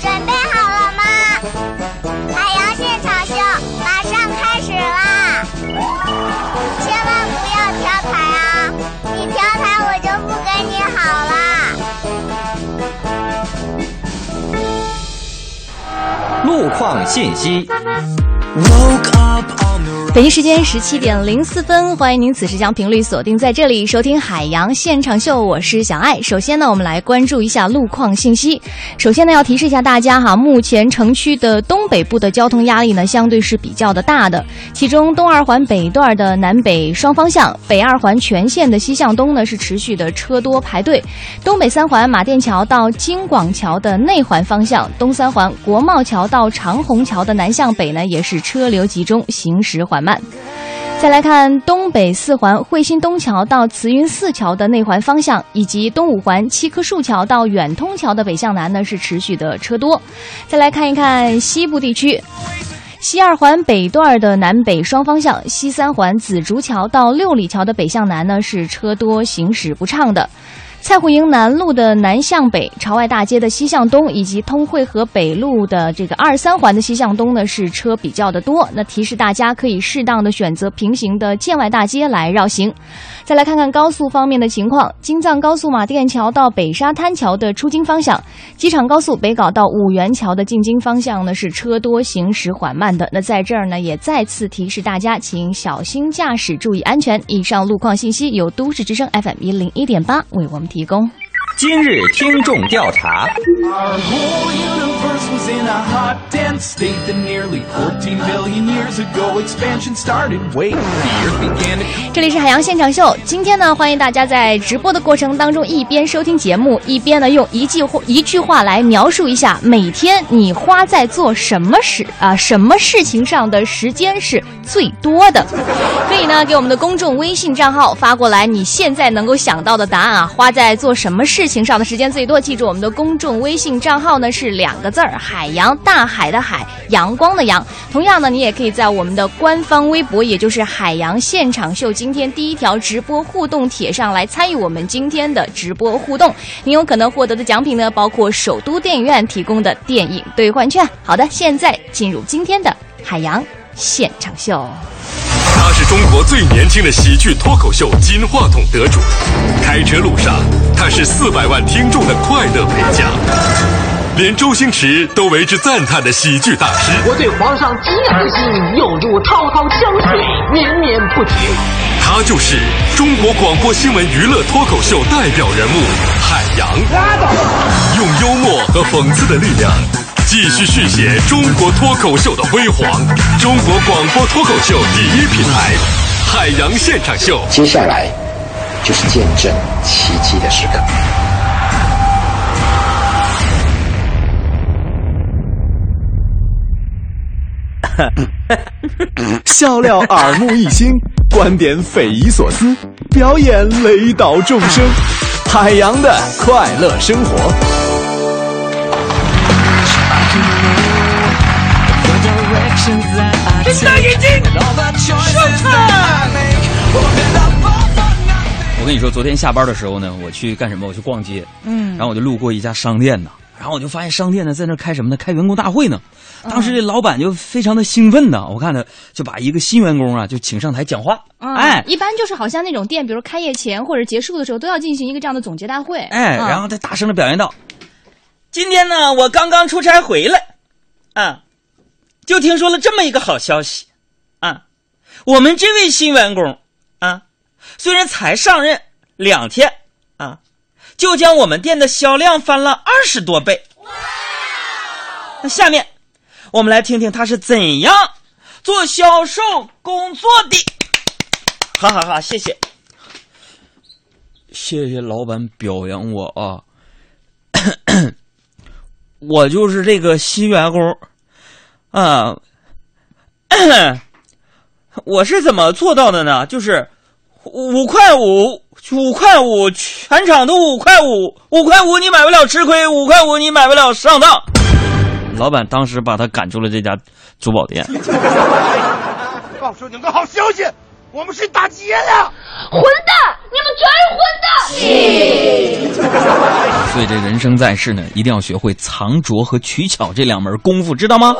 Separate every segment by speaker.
Speaker 1: 准备好了吗？海洋现场秀马上开始啦！千万不要调台啊！你调台我就不跟你好
Speaker 2: 啦。路况信息。
Speaker 3: 北京时间十七点零四分，欢迎您此时将频率锁定在这里收听海洋现场秀，我是小爱。首先呢，我们来关注一下路况信息。首先呢，要提示一下大家哈，目前城区的东北部的交通压力呢，相对是比较的大的。其中，东二环北段的南北双方向，北二环全线的西向东呢是持续的车多排队；东北三环马甸桥到京广桥的内环方向，东三环国贸桥到长虹桥的南向北呢也是车流集中，行驶缓。慢，再来看东北四环惠新东桥到慈云寺桥的内环方向，以及东五环七棵树桥到远通桥的北向南呢是持续的车多。再来看一看西部地区，西二环北段的南北双方向，西三环紫竹桥到六里桥的北向南呢是车多，行驶不畅的。蔡户营南路的南向北，朝外大街的西向东，以及通惠河北路的这个二三环的西向东呢，是车比较的多。那提示大家可以适当的选择平行的建外大街来绕行。再来看看高速方面的情况，京藏高速马甸桥到北沙滩桥的出京方向，机场高速北港到五元桥的进京方向呢是车多，行驶缓慢的。那在这儿呢，也再次提示大家，请小心驾驶，注意安全。以上路况信息由都市之声 FM 一零一点八为我们。提供。
Speaker 2: 今日听众调查。
Speaker 3: 这里是海洋现场秀。今天呢，欢迎大家在直播的过程当中，一边收听节目，一边呢用一句话一句话来描述一下每天你花在做什么事啊，什么事情上的时间是最多的。可以呢给我们的公众微信账号发过来，你现在能够想到的答案啊，花在做什么事情上的时间最多？记住我们的公众微信账号呢是两个字儿：海洋，大海的海，阳光的阳。同样呢，你也可以在我们的官方微博，也就是海洋现场秀今天第一条直播互动帖上来参与我们今天的直播互动。你有可能获得的奖品呢，包括首都电影院提供的电影兑换券。好的，现在进入今天的海洋现场秀。
Speaker 4: 他是中国最年轻的喜剧脱口秀金话筒得主。开车路上，他是四百万听众的快乐陪驾。连周星驰都为之赞叹的喜剧大师，
Speaker 5: 我对皇上敬仰之心犹如滔滔江水绵绵不绝。
Speaker 4: 他就是中国广播新闻娱乐脱口秀代表人物海洋，用幽默和讽刺的力量，继续续写中国脱口秀的辉煌。中国广播脱口秀第一品牌，海洋现场秀。
Speaker 6: 接下来就是见证奇迹的时刻。
Speaker 7: 笑料耳目一新，观点匪夷所思，表演雷倒众生，海洋的快乐生活。
Speaker 8: 睁大眼睛，上菜！
Speaker 9: 我跟你说，昨天下班的时候呢，我去干什么？我去逛街，嗯，然后我就路过一家商店呢。然后我就发现商店呢在那开什么呢？开员工大会呢。当时这老板就非常的兴奋呢，我看他就把一个新员工啊就请上台讲话。哎，
Speaker 3: 一般就是好像那种店，比如开业前或者结束的时候都要进行一个这样的总结大会。
Speaker 9: 哎，然后他大声的表扬道：“今天呢，我刚刚出差回来，啊，就听说了这么一个好消息，啊，我们这位新员工啊，虽然才上任两天。”啊就将我们店的销量翻了二十多倍。那下面，我们来听听他是怎样做销售工作的。好好好，谢谢，谢谢老板表扬我啊！我就是这个新员工啊，我是怎么做到的呢？就是五块五。五块五，全场都五块五，五块五你买不了吃亏，五块五你买不了上当。老板当时把他赶出了这家珠宝店。
Speaker 10: 告诉你们个好消息，
Speaker 11: 我们是打劫的。
Speaker 12: 混蛋！你们全是混蛋！
Speaker 13: 所以这人生在世呢，一定要学会藏拙和取巧这两门功夫，知道吗？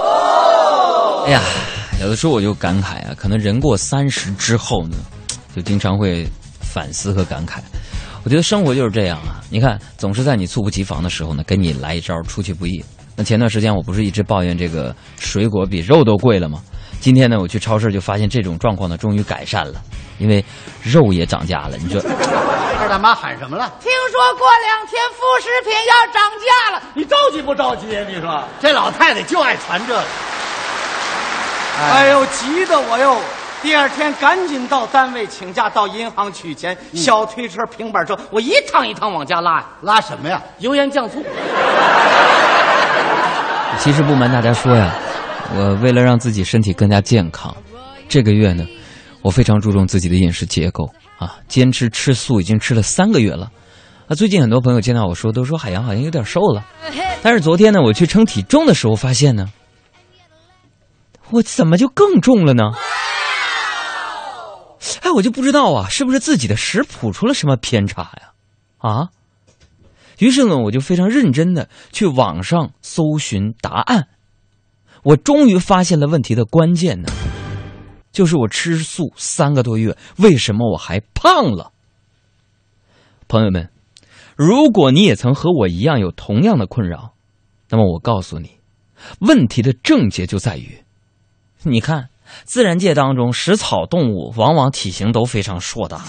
Speaker 13: 哎呀，有的时候我就感慨啊，可能人过三十之后呢，就经常会反思和感慨。我觉得生活就是这样啊，你看，总是在你猝不及防的时候呢，给你来一招出其不意。那前段时间我不是一直抱怨这个水果比肉都贵了吗？今天呢，我去超市就发现这种状况呢，终于改善了，因为肉也涨价了。你说，
Speaker 9: 二大妈喊什么了？
Speaker 14: 听说过两天副食品要涨价了，
Speaker 9: 你着急不着急？你说这老太太就爱传这个。
Speaker 14: 哎呦，急得我哟！第二天赶紧到单位请假，到银行取钱。小推车、平板车，我一趟一趟往家拉呀，
Speaker 9: 拉什么呀？
Speaker 14: 油盐酱醋。
Speaker 13: 其实不瞒大家说呀，我为了让自己身体更加健康，这个月呢，我非常注重自己的饮食结构啊，坚持吃素已经吃了三个月了。啊，最近很多朋友见到我说，都说海洋好像有点瘦了。但是昨天呢，我去称体重的时候发现呢，我怎么就更重了呢？哎，我就不知道啊，是不是自己的食谱出了什么偏差呀？啊？于是呢，我就非常认真的去网上搜寻答案。我终于发现了问题的关键呢，就是我吃素三个多月，为什么我还胖了？朋友们，如果你也曾和我一样有同样的困扰，那么我告诉你，问题的症结就在于，你看。自然界当中，食草动物往往体型都非常硕大。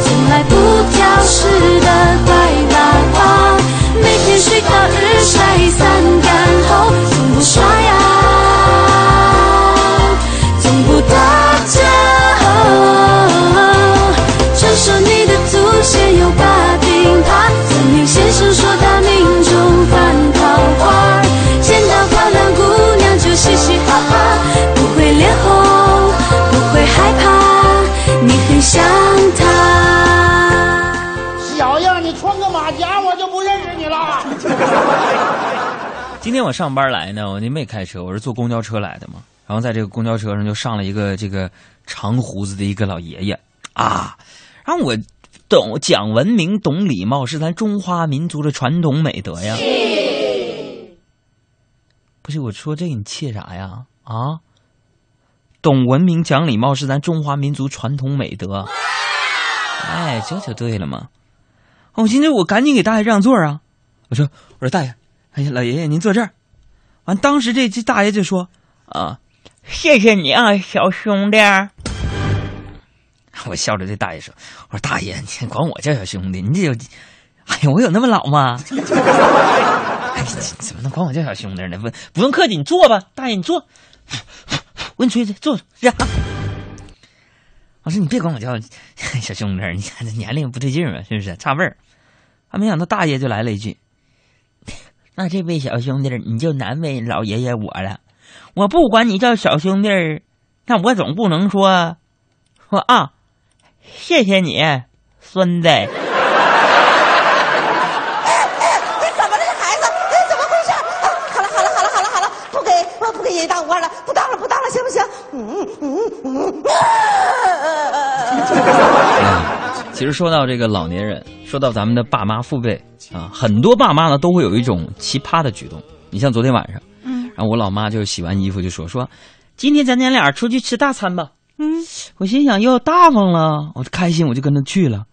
Speaker 13: 从来不挑食的乖宝宝每天睡到日晒三竿后，从不刷牙，从不打架。
Speaker 9: 我上班来呢，我那没开车，我是坐公交车来的嘛。然后在这个公交车上就上了一个这个长胡子的一个老爷爷啊。然后我懂讲文明、懂礼貌是咱中华民族的传统美德呀。不是我说这个，你怯啥呀？啊，懂文明、讲礼貌是咱中华民族传统美德。哎，这就对了嘛。我今天我赶紧给大爷让座啊！我说，我说大爷，哎呀，老爷爷您坐这儿。完，当时这这大爷就说啊，谢谢你啊，小兄弟。我笑着对大爷说，我说大爷，你管我叫小兄弟，你这有，哎呀，我有那么老吗？怎么能管我叫小兄弟呢？不不用客气，你坐吧，大爷，你坐。我给你吹吹，坐。我说你别管我叫小兄弟，你看这年龄不对劲嘛，是不是差辈儿？还没想到大爷就来了一句：“那这位小兄弟，你就难为老爷爷我了。我不管你叫小兄弟，那我总不能说说啊，谢谢你，孙子。”其实说到这个老年人，说到咱们的爸妈父辈啊，很多爸妈呢都会有一种奇葩的举动。你像昨天晚上，嗯，然后我老妈就洗完衣服就说说，今天咱娘俩出去吃大餐吧。嗯，我心想又大方了，我就开心，我就跟他去了。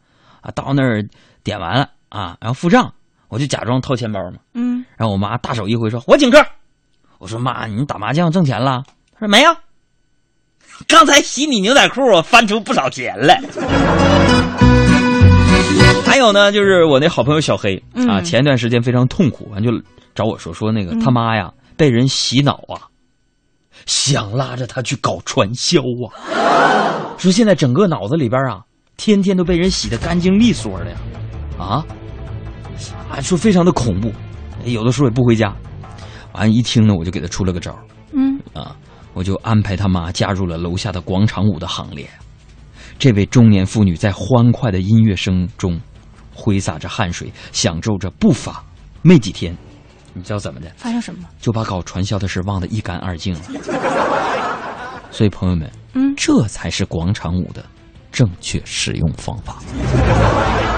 Speaker 9: 啊，到那儿点完了啊，然后付账，我就假装掏钱包嘛。嗯，然后我妈大手一挥说：“我请客。”我说：“妈，你打麻将挣钱了？”她说：“没有。”刚才洗你牛仔裤，我翻出不少钱来。还有呢，就是我那好朋友小黑啊，前一段时间非常痛苦，完就找我说说那个他妈呀被人洗脑啊，想拉着他去搞传销啊，说现在整个脑子里边啊，天天都被人洗的干净利索的呀，啊，啊说非常的恐怖，有的时候也不回家。完一听呢，我就给他出了个招嗯啊。我就安排他妈加入了楼下的广场舞的行列。这位中年妇女在欢快的音乐声中挥洒着汗水，享受着步伐。没几天，你知道怎么的？
Speaker 3: 发生什么？
Speaker 9: 就把搞传销的事忘得一干二净了。所以朋友们，
Speaker 3: 嗯，
Speaker 9: 这才是广场舞的正确使用方法。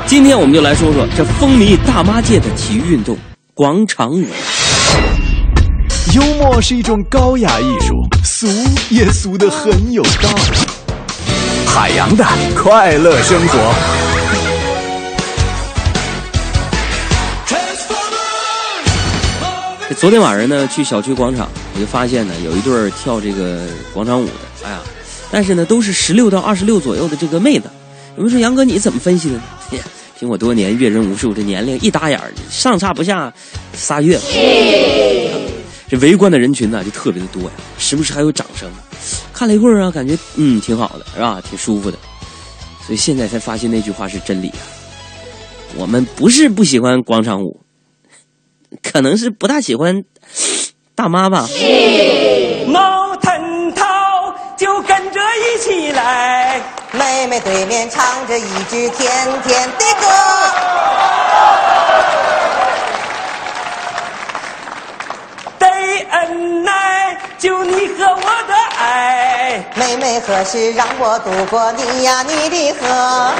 Speaker 15: 今天我们就来说说这风靡大妈界的体育运动——广场舞。
Speaker 16: 幽默是一种高雅艺术，俗也俗得很有道理。海洋的快乐生活。
Speaker 15: 这昨天晚上呢，去小区广场，我就发现呢，有一对儿跳这个广场舞的，哎呀，但是呢，都是十六到二十六左右的这个妹子。有人说杨哥你怎么分析的呢？凭我多年阅人无数，这年龄一打眼儿上差不下仨月。这围观的人群呢就特别的多呀，时不时还有掌声。看了一会儿啊，感觉嗯挺好的，是吧？挺舒服的。所以现在才发现那句话是真理啊。我们不是不喜欢广场舞。可能是不大喜欢大妈吧。
Speaker 17: 毛腾涛就跟着一起来，
Speaker 18: 妹妹对面唱着一支甜甜的歌。
Speaker 17: 得恩爱，就你和我的爱。
Speaker 18: 妹妹何时让我渡过你呀你的河？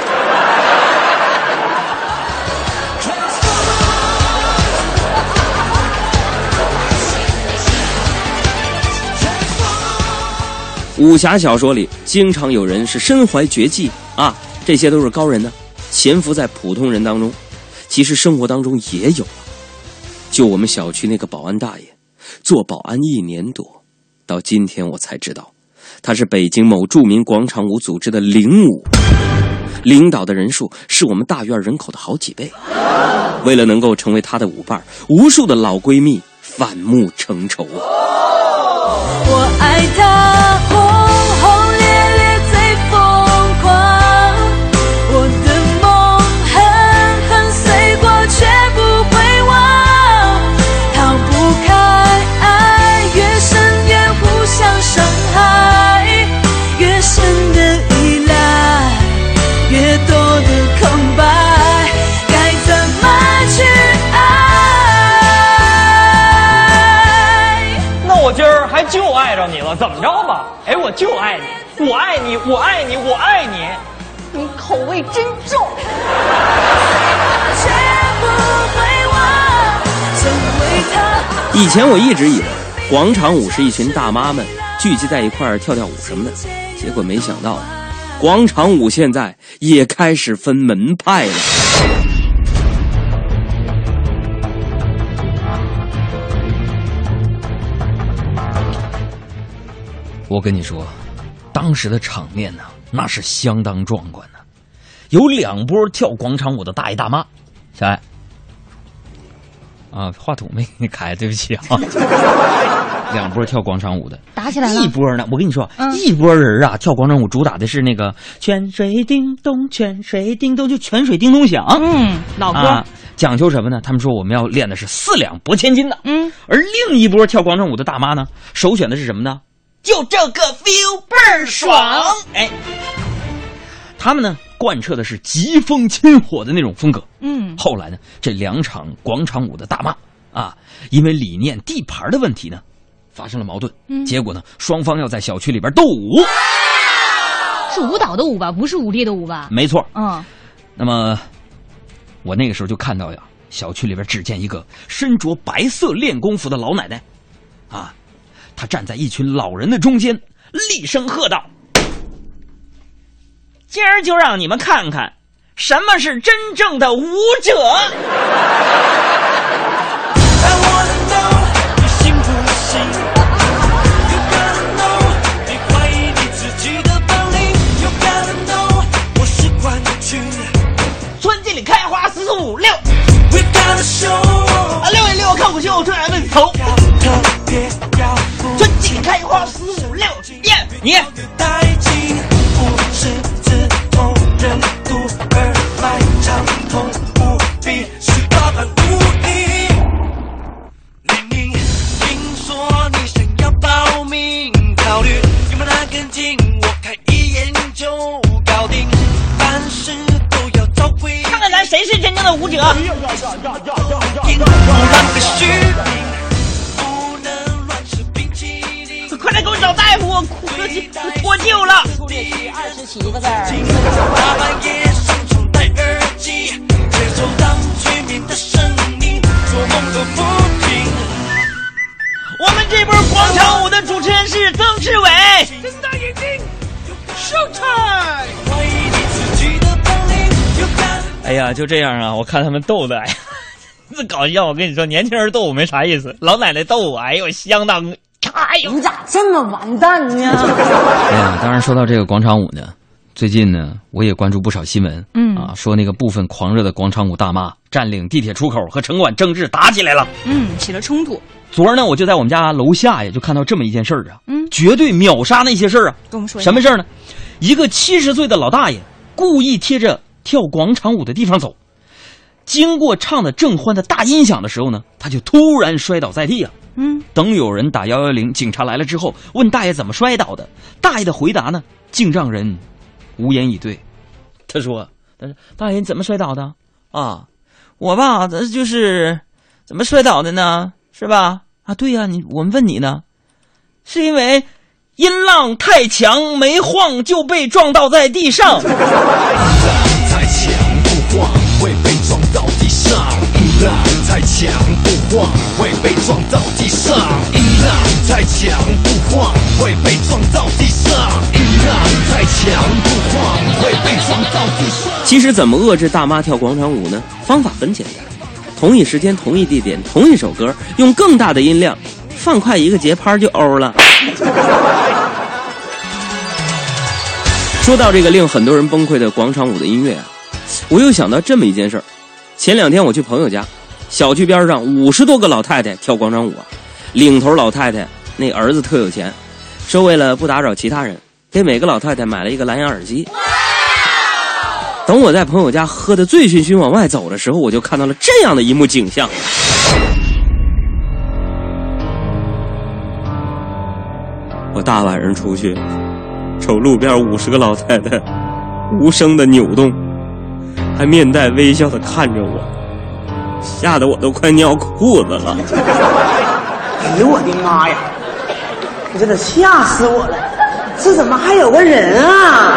Speaker 15: 武侠小说里经常有人是身怀绝技啊，这些都是高人呢，潜伏在普通人当中。其实生活当中也有啊。就我们小区那个保安大爷，做保安一年多，到今天我才知道，他是北京某著名广场舞组织的领舞，领导的人数是我们大院人口的好几倍。为了能够成为他的舞伴，无数的老闺蜜反目成仇。
Speaker 13: 我爱他，我
Speaker 19: 今儿还就爱着你了，怎么着吧？哎，我就爱你，我爱你，我爱你，我爱你。
Speaker 13: 你口味真重。
Speaker 15: 以前我一直以为广场舞是一群大妈们聚集在一块儿跳跳舞什么的，结果没想到，广场舞现在也开始分门派了。
Speaker 9: 我跟你说，当时的场面呢，那是相当壮观的。有两波跳广场舞的大爷大妈，小爱啊，话筒没给你开，对不起啊。两波跳广场舞的，
Speaker 3: 打起来了。
Speaker 9: 一波呢，我跟你说，一波人啊，跳广场舞主打的是那个“泉水叮咚，泉水叮咚”，就泉水叮咚响。
Speaker 3: 嗯，老歌、
Speaker 9: 啊、讲究什么呢？他们说我们要练的是四两拨千斤的。
Speaker 3: 嗯，
Speaker 9: 而另一波跳广场舞的大妈呢，首选的是什么呢？就这个 feel 倍儿爽！哎，他们呢贯彻的是疾风侵火的那种风格。
Speaker 3: 嗯，
Speaker 9: 后来呢，这两场广场舞的大骂啊，因为理念、地盘的问题呢，发生了矛盾。
Speaker 3: 嗯，
Speaker 9: 结果呢，双方要在小区里边斗舞。
Speaker 3: 是舞蹈的舞吧？不是武力的舞吧？
Speaker 9: 没错。
Speaker 3: 嗯。
Speaker 9: 那么，我那个时候就看到呀，小区里边只见一个身着白色练功服的老奶奶，啊。他站在一群老人的中间，厉声喝道：“
Speaker 20: 今儿就让你们看看，什么是真正的舞者！”村子里开花四五六，啊六一六看虎秀，你。看看咱谁是真正的舞者。我哭了，脱臼了。
Speaker 5: 粗略是二十七个字儿。
Speaker 17: 大半夜上床戴耳机，接受当催眠的声音，做梦都不停。
Speaker 20: 我们这波广场舞的主持人是曾志伟。哎呀，就这样啊！我看他们逗的，哎呀，这搞笑！我跟你说，年轻人逗我没啥意思，老奶奶逗我，哎呦，相当，哎呦，
Speaker 5: 你咋这么完蛋呢？
Speaker 9: 哎呀，当然说到这个广场舞呢，最近呢，我也关注不少新闻，
Speaker 3: 嗯
Speaker 9: 啊，说那个部分狂热的广场舞大妈占领地铁出口和城管争执打起来了。
Speaker 3: 嗯，起了冲突。
Speaker 9: 昨儿呢，我就在我们家楼下呀，就看到这么一件事儿啊，
Speaker 3: 嗯，
Speaker 9: 绝对秒杀那些事儿啊。
Speaker 3: 跟我们说
Speaker 9: 什么事儿呢？一个七十岁的老大爷故意贴着跳广场舞的地方走，经过唱的正欢的大音响的时候呢，他就突然摔倒在地啊。
Speaker 3: 嗯，
Speaker 9: 等有人打幺幺零，警察来了之后，问大爷怎么摔倒的，大爷的回答呢，竟让人无言以对。他说：“他说大爷你怎么摔倒的啊？我吧，这就是怎么摔倒的呢？是吧？啊，对呀、你我们问你呢，是因为音浪太强，没晃就被撞倒在地上。
Speaker 15: 其实怎么遏制大妈跳广场舞呢？方法很简单，同一时间、同一地点、同一首歌，用更大的音量，放快一个节拍就欧了。说到这个令很多人崩溃的广场舞的音乐啊，我又想到这么一件事儿。前两天我去朋友家，小区边上五十多个老太太跳广场舞啊，领头老太太那儿子特有钱，说为了不打扰其他人，给每个老太太买了一个蓝牙耳机。等我在朋友家喝得醉醺醺往外走的时候，我就看到了这样的一幕景象。我大晚上出去，瞅路边五十个老太太无声的扭动，还面带微笑的看着我，吓得我都快尿裤子了。
Speaker 5: 哎呦我的妈呀！我真的吓死我了！这怎么还有个人啊？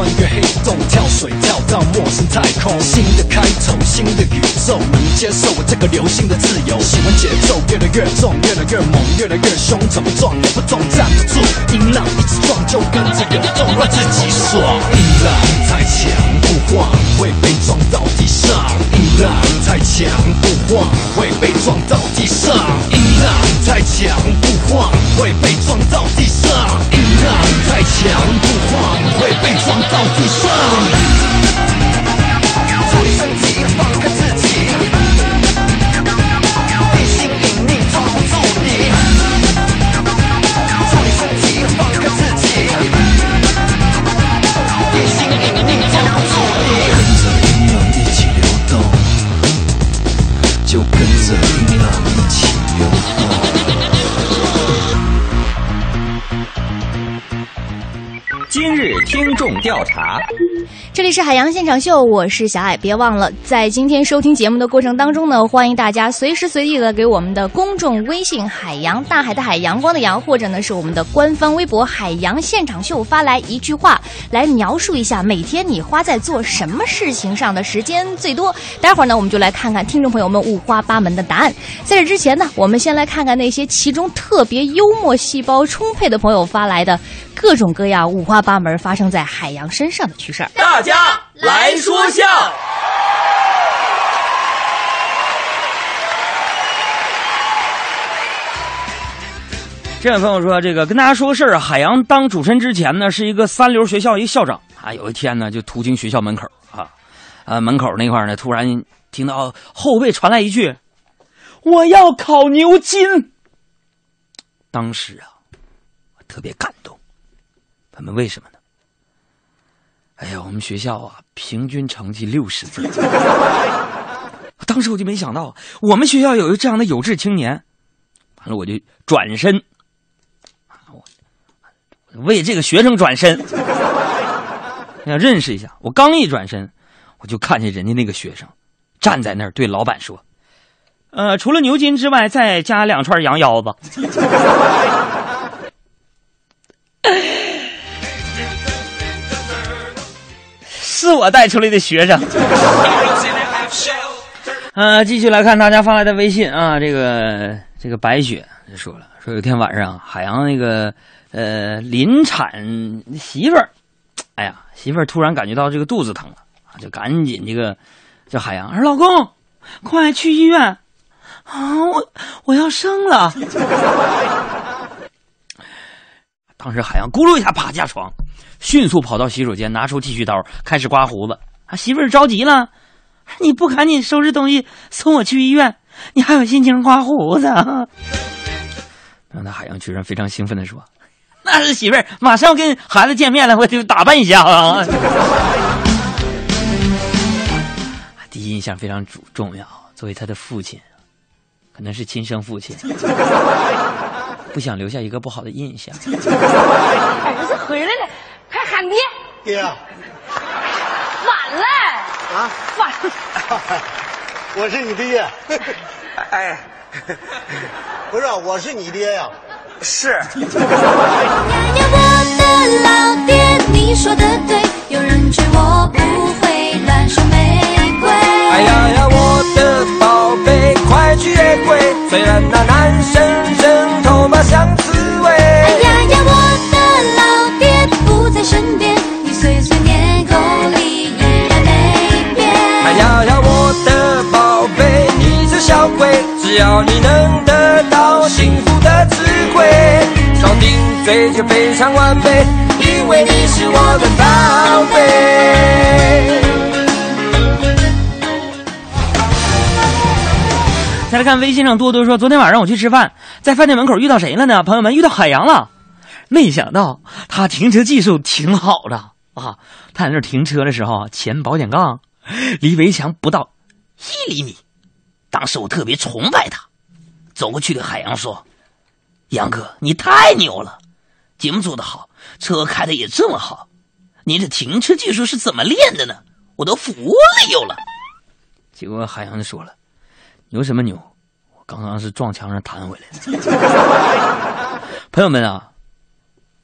Speaker 16: 穿越黑洞，跳水跳到陌生太空。新的开头，新的宇宙，能接受我这个流星的自由。喜欢节奏越来越重，越来越猛，越来越凶，怎么撞也不动，站不住。音浪一直撞，就跟着流动，让自己爽。音浪太强不晃，会被撞到地上。音浪太强不晃，会被撞到地上。音浪太强不晃，会被撞到地上。音浪太强不晃，会被撞到底算？
Speaker 2: 今日听众调查，
Speaker 3: 这里是海洋现场秀，我是小爱。别忘了，在今天收听节目的过程当中呢，欢迎大家随时随地的给我们的公众微信“海洋大海的海阳光的阳”，或者呢是我们的官方微博“海洋现场秀”发来一句话，来描述一下每天你花在做什么事情上的时间最多。待会儿呢，我们就来看看听众朋友们五花八门的答案。在这之前呢，我们先来看看那些其中特别幽默细胞充沛的朋友发来的各种各样五花八门发生在海洋身上的趣事儿。
Speaker 20: 大家来说笑。这位朋友说：“这个跟大家说个事儿啊，海洋当主持人之前呢，是一个三流学校一个校长啊。有一天呢，就途经学校门口啊，啊门口那块呢，突然听到后背传来一句：‘我要烤牛筋。’当时啊，我特别感动。他们为什么呢？哎呀，我们学校啊，平均成绩六十分。当时我就没想到，我们学校有一个这样的有志青年。完了，我就转身，我为这个学生转身。
Speaker 9: 想认识一下。我刚一转身，我就看见人家那个学生站在那儿，对老板说：“呃，除了牛筋之外，再加两串羊腰子。”是我带出来的学生。呃，继续来看大家发来的微信啊，这个这个白雪就说了，说有天晚上海洋那个呃临产媳妇儿，哎呀，媳妇儿突然感觉到这个肚子疼了啊，就赶紧这个叫海洋说：“老公，快去医院啊，我我要生了。”当时海洋咕噜一下趴下床，迅速跑到洗手间，拿出剃须刀开始刮胡子。啊，媳妇儿着急了。你不赶紧收拾东西送我去医院，你还有心情刮胡子？让那海洋居然非常兴奋的说：“那是媳妇儿，马上跟孩子见面了，我就打扮一下啊。”第一印象非常重重要，作为他的父亲，可能是亲生父亲，不想留下一个不好的印象。
Speaker 21: 儿子回来了，快喊爹！
Speaker 22: 爹，
Speaker 21: 晚了
Speaker 22: 啊，
Speaker 21: 晚了。
Speaker 22: 我是你爹。
Speaker 23: 哎，
Speaker 22: 不是，我是你爹呀。
Speaker 23: 是。
Speaker 13: 呀呀，我的老爹，你说的对，有人追我不会乱说玫瑰。
Speaker 16: 哎呀呀，我的宝贝，快去约会，虽然那男生生像刺猬。
Speaker 13: 哎呀呀，我的老爹不在身边，你碎碎念口里依然没变。
Speaker 16: 哎呀呀，我的宝贝，你是小鬼，只要你能得到幸福的智慧，少顶嘴就非常完美，因为你是我的宝贝。
Speaker 9: 再来看微信上多多说，昨天晚上我去吃饭，在饭店门口遇到谁了呢？朋友们，遇到海洋了。没想到他停车技术挺好的啊！他在那停车的时候，前保险杠离围墙不到一厘米。当时我特别崇拜他，走过去对海洋说：“杨哥，你太牛了，节目做得好，车开的也这么好，你这停车技术是怎么练的呢？我都服了有了。”结果海洋就说了。牛什么牛？我刚刚是撞墙上弹回来的。朋友们啊，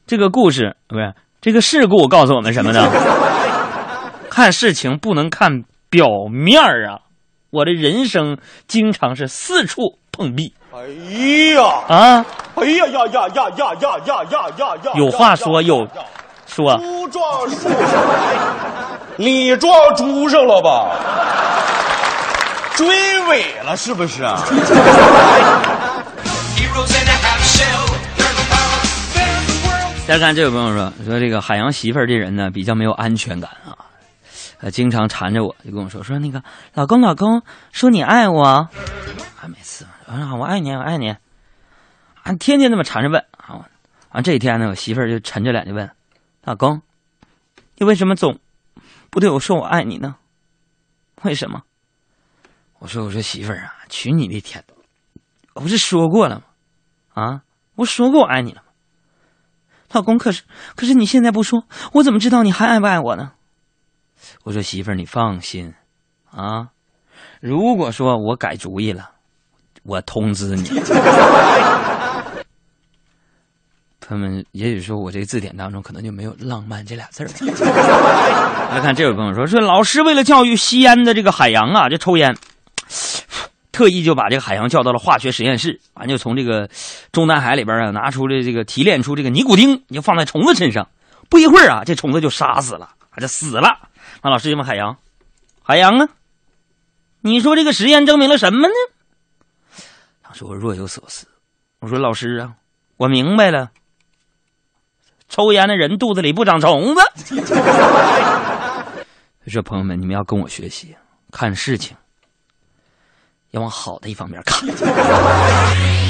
Speaker 9: 这个故事不是这个事故告诉我们什么呢？看事情不能看表面啊！我的人生经常是四处碰壁。
Speaker 22: 哎呀
Speaker 9: 啊！
Speaker 22: 哎呀呀呀呀呀呀呀呀呀呀！
Speaker 9: 有话说有说。
Speaker 22: 猪撞树上，你撞猪上了吧？追尾了是不是啊？
Speaker 9: 再看这位朋友说说这个海洋媳妇儿这人呢比较没有安全感啊，呃，经常缠着我，就跟我说说那个老公老公说你爱我，啊，每次啊我爱你我爱你，啊天天那么缠着问啊，完这一天呢我媳妇儿就沉着脸就问老公，你为什么总不对我说我爱你呢？为什么？我说我说媳妇儿啊，娶你那天，我不是说过了吗？啊，我说过我爱你了吗？老公，可是可是你现在不说，我怎么知道你还爱不爱我呢？我说媳妇儿，你放心，啊，如果说我改主意了，我通知你。他们也许说我这个字典当中可能就没有“浪漫”这俩字儿。来看这位朋友说说老师为了教育吸烟的这个海洋啊，这抽烟。特意就把这个海洋叫到了化学实验室，完就从这个中南海里边啊拿出了这个提炼出这个尼古丁，就放在虫子身上。不一会儿啊，这虫子就杀死了，就死了。那老师就问海洋：“海洋啊，你说这个实验证明了什么呢？”当时我若有所思，我说：“老师啊，我明白了，抽烟的人肚子里不长虫子。”说朋友们，你们要跟我学习，看事情。要往好的一方面看。